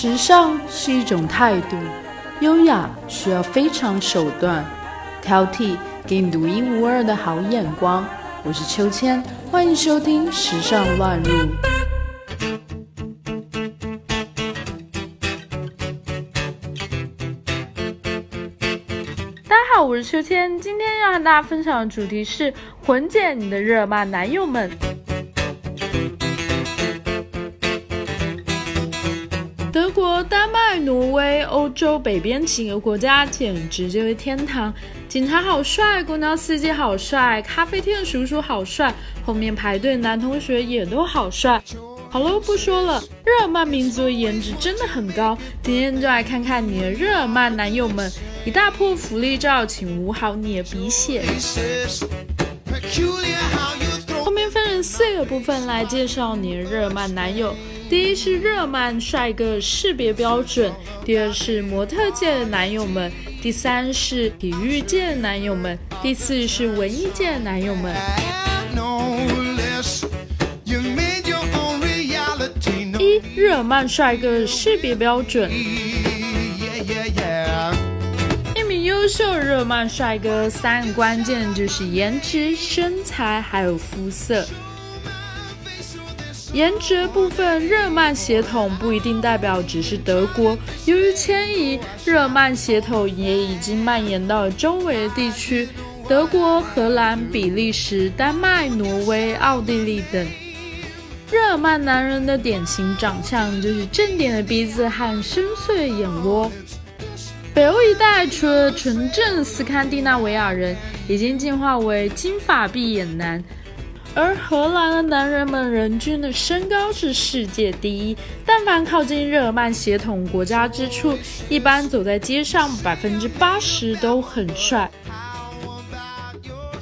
时尚是一种态度，优雅需要非常手段，挑剔给你独一无二的好眼光。我是秋千，欢迎收听《时尚乱入》。大家好，我是秋千，今天要和大家分享的主题是混剪你的热骂男友们。欧洲北边几个国家简直就是天堂。警察好帅，公交司机好帅，咖啡店叔叔好帅，后面排队男同学也都好帅。好了，不说了，日耳曼民族颜值真的很高。今天就来看看你的日耳曼男友们，一大破福利照，请捂好你的鼻血。后面分成四个部分来介绍你的日耳曼男友。第一是日耳曼帅哥识别标准，第二是模特界的男友们，第三是体育界的男友们，第四是文艺界的男友们。一日耳曼帅哥识别标准，一名优秀日耳曼帅哥，三个关键就是颜值、身材还有肤色。颜值部分，日耳曼血统不一定代表只是德国。由于迁移，日耳曼血统也已经蔓延到周围的地区，德国、荷兰、比利时、丹麦、挪威、奥地利等。日耳曼男人的典型长相就是正点的鼻子和深邃的眼窝。北欧一带除了纯正斯堪的纳维亚人，已经进化为金发碧眼男。而荷兰的男人们人均的身高是世界第一，但凡靠近日耳曼血统国家之处，一般走在街上百分之八十都很帅。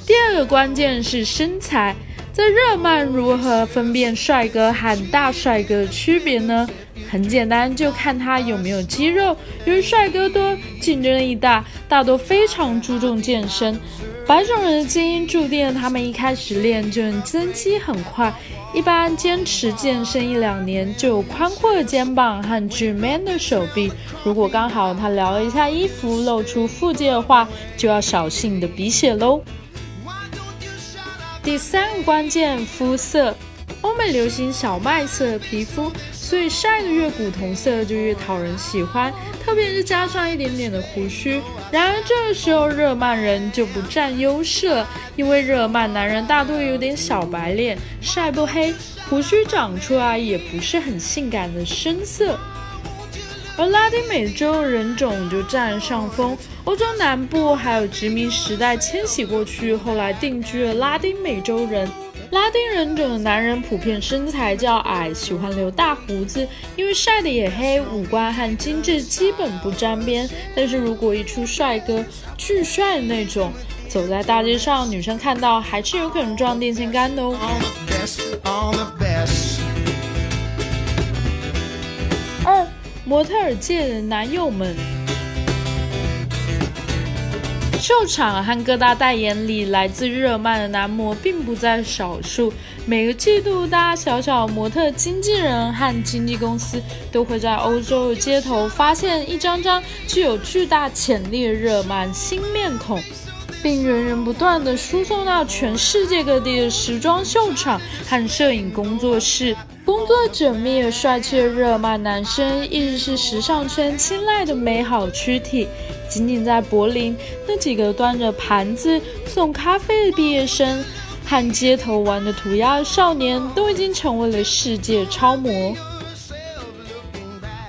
第二个关键是身材，在日耳曼如何分辨帅哥和大帅哥的区别呢？很简单，就看他有没有肌肉。由于帅哥多，竞争力大，大多非常注重健身。白种人的基因注定他们一开始练就能增肌很快，一般坚持健身一两年就有宽阔的肩膀和巨 man 的手臂。如果刚好他撩了一下衣服露出腹肌的话，就要小心你的鼻血喽。第三个关键，肤色，欧美流行小麦色皮肤。所以晒的越古铜色就越讨人喜欢，特别是加上一点点的胡须。然而这时候热曼人就不占优势了，因为热曼男人大多有点小白脸，晒不黑，胡须长出来也不是很性感的深色。而拉丁美洲人种就占上风，欧洲南部还有殖民时代迁徙过去，后来定居了拉丁美洲人。拉丁人种的男人普遍身材较矮，喜欢留大胡子，因为晒得也黑，五官和精致基本不沾边。但是如果一出帅哥，巨帅的那种，走在大街上，女生看到还是有可能撞电线杆的哦。二，模特儿界的男友们。秀场和各大代言里，来自日耳曼的男模并不在少数。每个季度，大大小小模特经纪人和经纪公司都会在欧洲街头发现一张张具有巨大潜力的热曼新面孔，并源源不断地输送到全世界各地的时装秀场和摄影工作室。工作缜密而帅气的热曼男生，一直是时尚圈青睐的美好躯体。仅仅在柏林，那几个端着盘子送咖啡的毕业生和街头玩的涂鸦少年，都已经成为了世界超模。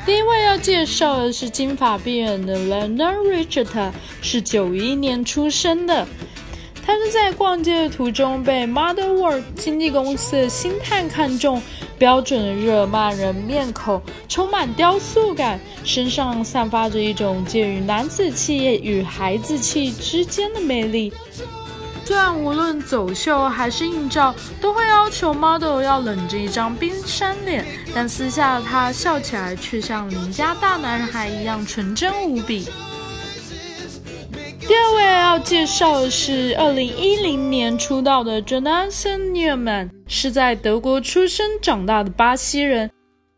第一位要介绍的是金发碧眼的 Lena Richard，是九一年出生的。他是在逛街的途中被 Mother World 经纪公司的星探看中。标准的日耳曼人面孔，充满雕塑感，身上散发着一种介于男子气与孩子气之间的魅力。虽然无论走秀还是硬照，都会要求 model 要冷着一张冰山脸，但私下的他笑起来却像邻家大男孩一样纯真无比。第二位要介绍的是二零一零年出道的 Jonathan Newman，是在德国出生长大的巴西人。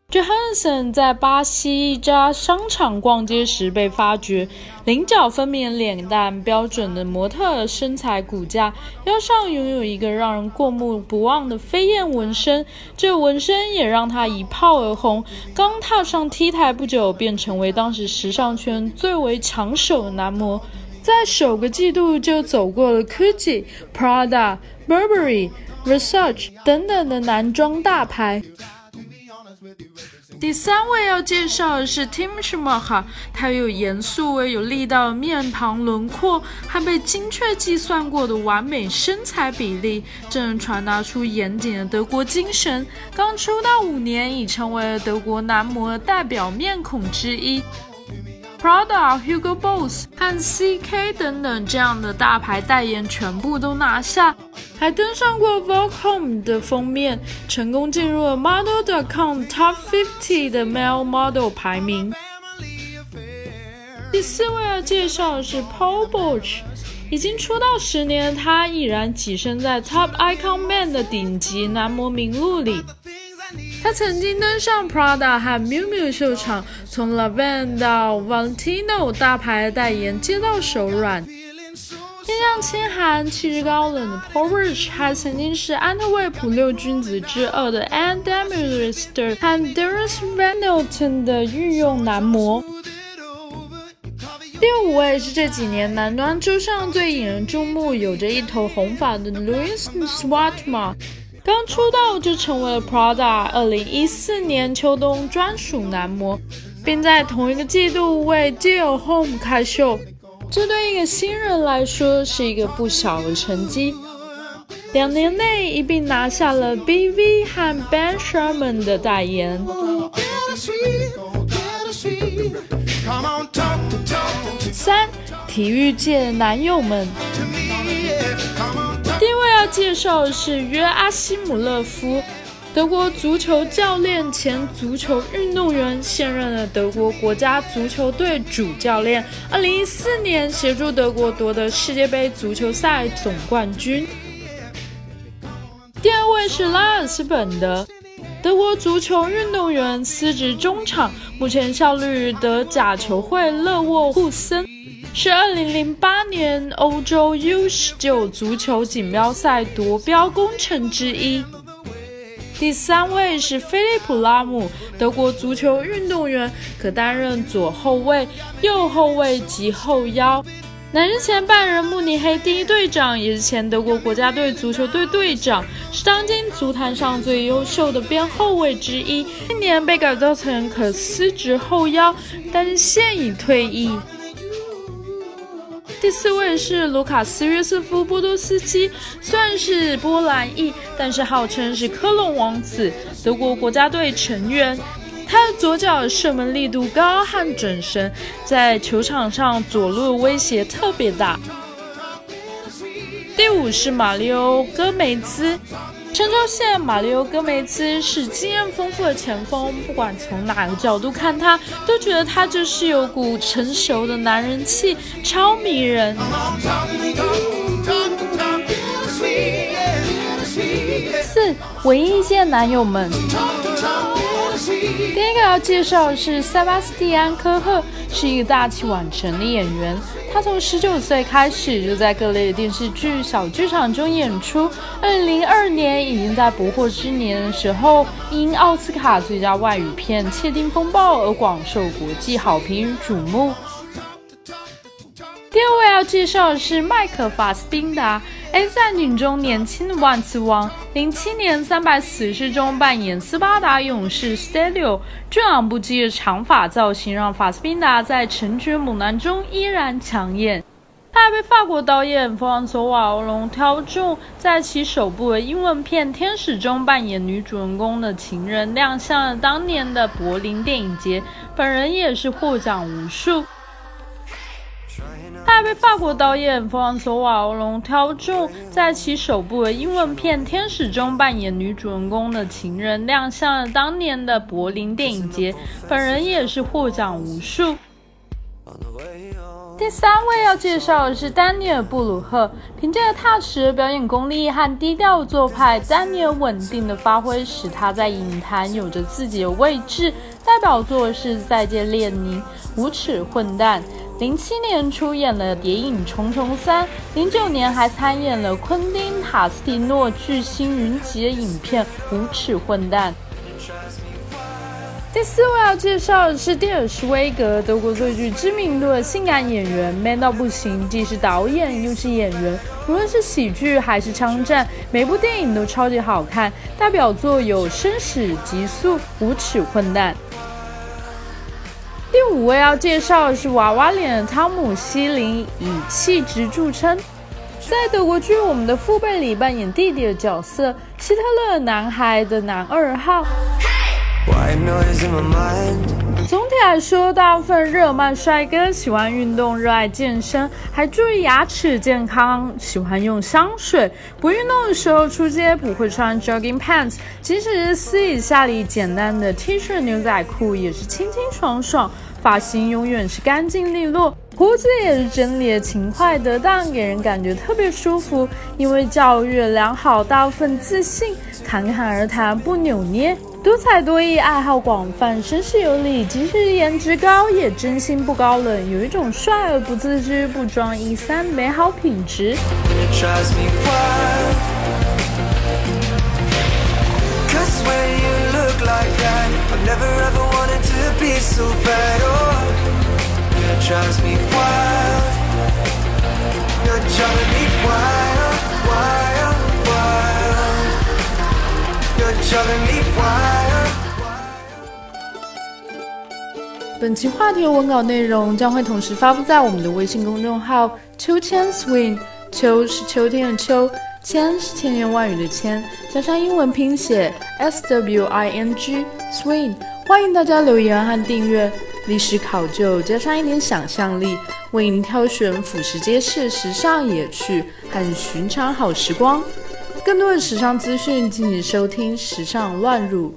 Johansson 在巴西一家商场逛街时被发掘，棱角分明脸蛋，标准的模特身材骨架，腰上拥有一个让人过目不忘的飞燕纹身，这纹身也让他一炮而红。刚踏上 T 台不久，便成为当时时尚圈最为抢手的男模，在首个季度就走过了 Gucci、Prada、Burberry、Versace 等等的男装大牌。第三位要介绍的是 Tim Schmacher，他有严肃而有力道的面庞轮廓，还被精确计算过的完美身材比例，这能传达出严谨的德国精神。刚出道五年，已成为了德国男模的代表面孔之一。Prada、Hugo Boss 和 CK 等等这样的大牌代言全部都拿下，还登上过 Vogue Home 的封面，成功进入了 Model. dot com Top 50的 Male Model 排名。第四位要介绍的是 Paul Bosch，已经出道十年的，他依然跻身在 Top Icon Man 的顶级男模名录里。他曾经登上 Prada 和 Miu Miu 秀场，从 Laven 到 Valentino 大牌代言接到手软。面相清寒、气质高冷的 Paul Rich 还曾经是安特卫普六君子之二的 Anne Demeulester 和 Dries Van Noten 的御用男模。第五位是这几年男装周上最引人注目、有着一头红发的 Louis Vuitton。刚出道就成为了 Prada 二零一四年秋冬专属男模，并在同一个季度为 Dior Home 开秀。这对一个新人来说是一个不小的成绩。两年内一并拿下了 BV 和 Ben Sherman 的代言。三，体育界男友们。介绍是约阿希姆勒夫，德国足球教练、前足球运动员，现任的德国国家足球队主教练。二零一四年协助德国夺得世界杯足球赛总冠军。第二位是拉尔斯本德，德国足球运动员，司职中场，目前效力于德甲球会勒沃库森。是2008年欧洲 U19 足球锦标赛夺标功臣之一。第三位是菲利普拉姆，德国足球运动员，可担任左后卫、右后卫及后腰。男人前拜仁慕尼黑第一队长，也是前德国国家队足球队队长，是当今足坛上最优秀的边后卫之一。今年被改造成可司职后腰，但是现已退役。第四位是卢卡斯·约瑟夫·波多斯基，虽然是波兰裔，但是号称是科隆王子，德国国家队成员。他的左脚射门力度高和准神，在球场上左路威胁特别大。第五是马里奥·戈梅兹。陈州县马里欧·戈梅兹是经验丰富的前锋，不管从哪个角度看他，都觉得他就是有股成熟的男人气，超迷人。四文艺界男友们，第一个要介绍的是塞巴斯蒂安·科赫，是一个大器晚成的演员。他从十九岁开始就在各类的电视剧、小剧场中演出。二零零二年，已经在不惑之年的时候，因奥斯卡最佳外语片《窃听风暴》而广受国际好评与瞩目。第二位要介绍的是麦克法斯宾达，《X 战警》中年轻的万磁王。零七年《三百死士》中扮演斯巴达勇士 Stelio，俊朗不羁的长发造型让法斯宾达在《成绝猛男》中依然抢眼。他还被法国导演弗朗索瓦·欧龙挑中，在其首部的英文片《天使》中扮演女主人公的情人，亮相了当年的柏林电影节。本人也是获奖无数。他被法国导演弗朗索瓦·欧龙挑中，在其首部的英文片《天使》中扮演女主人公的情人，亮相了当年的柏林电影节。本人也是获奖无数。第三位要介绍的是丹尼尔·布鲁赫，凭借踏实的表演功力和低调做派，丹尼尔稳定的发挥使他在影坛有着自己的位置。代表作是《再见列宁》《无耻混蛋》。零七年出演了《谍影重重三》，零九年还参演了昆汀·塔斯蒂诺巨星云集的影片《无耻混蛋》。第四位要介绍的是蒂尔施威格，德国最具知名度的性感演员，man 到不行，既是导演又是演员。无论是喜剧还是枪战，每部电影都超级好看。代表作有《生死极速》《无耻混蛋》。第五位要介绍的是娃娃脸汤姆·希林，以气质著称，在德国剧《我们的父辈》里扮演弟弟的角色，希特勒男孩的男二号。总体来说，大部分热曼帅哥喜欢运动，热爱健身，还注意牙齿健康，喜欢用香水。不运动的时候出街不会穿 jogging pants，即使是私底下里简单的 T 恤牛仔裤也是清清爽爽。发型永远是干净利落，胡子也是整理的勤快得当，给人感觉特别舒服。因为教育良好，大部分自信，侃侃而谈不扭捏。多才多艺，爱好广泛，绅士有礼，即使颜值高，也真心不高冷，有一种帅而不自知、不装一三美好品质。本期话题文稿内容将会同时发布在我们的微信公众号“秋千 swing”，秋是秋天的秋，千是千言万语的千，加上英文拼写 s w i n g swing。欢迎大家留言和订阅，历史考究加上一点想象力，为您挑选俯拾皆是时尚野趣和寻常好时光。更多的时尚资讯，敬请收听《时尚乱入》。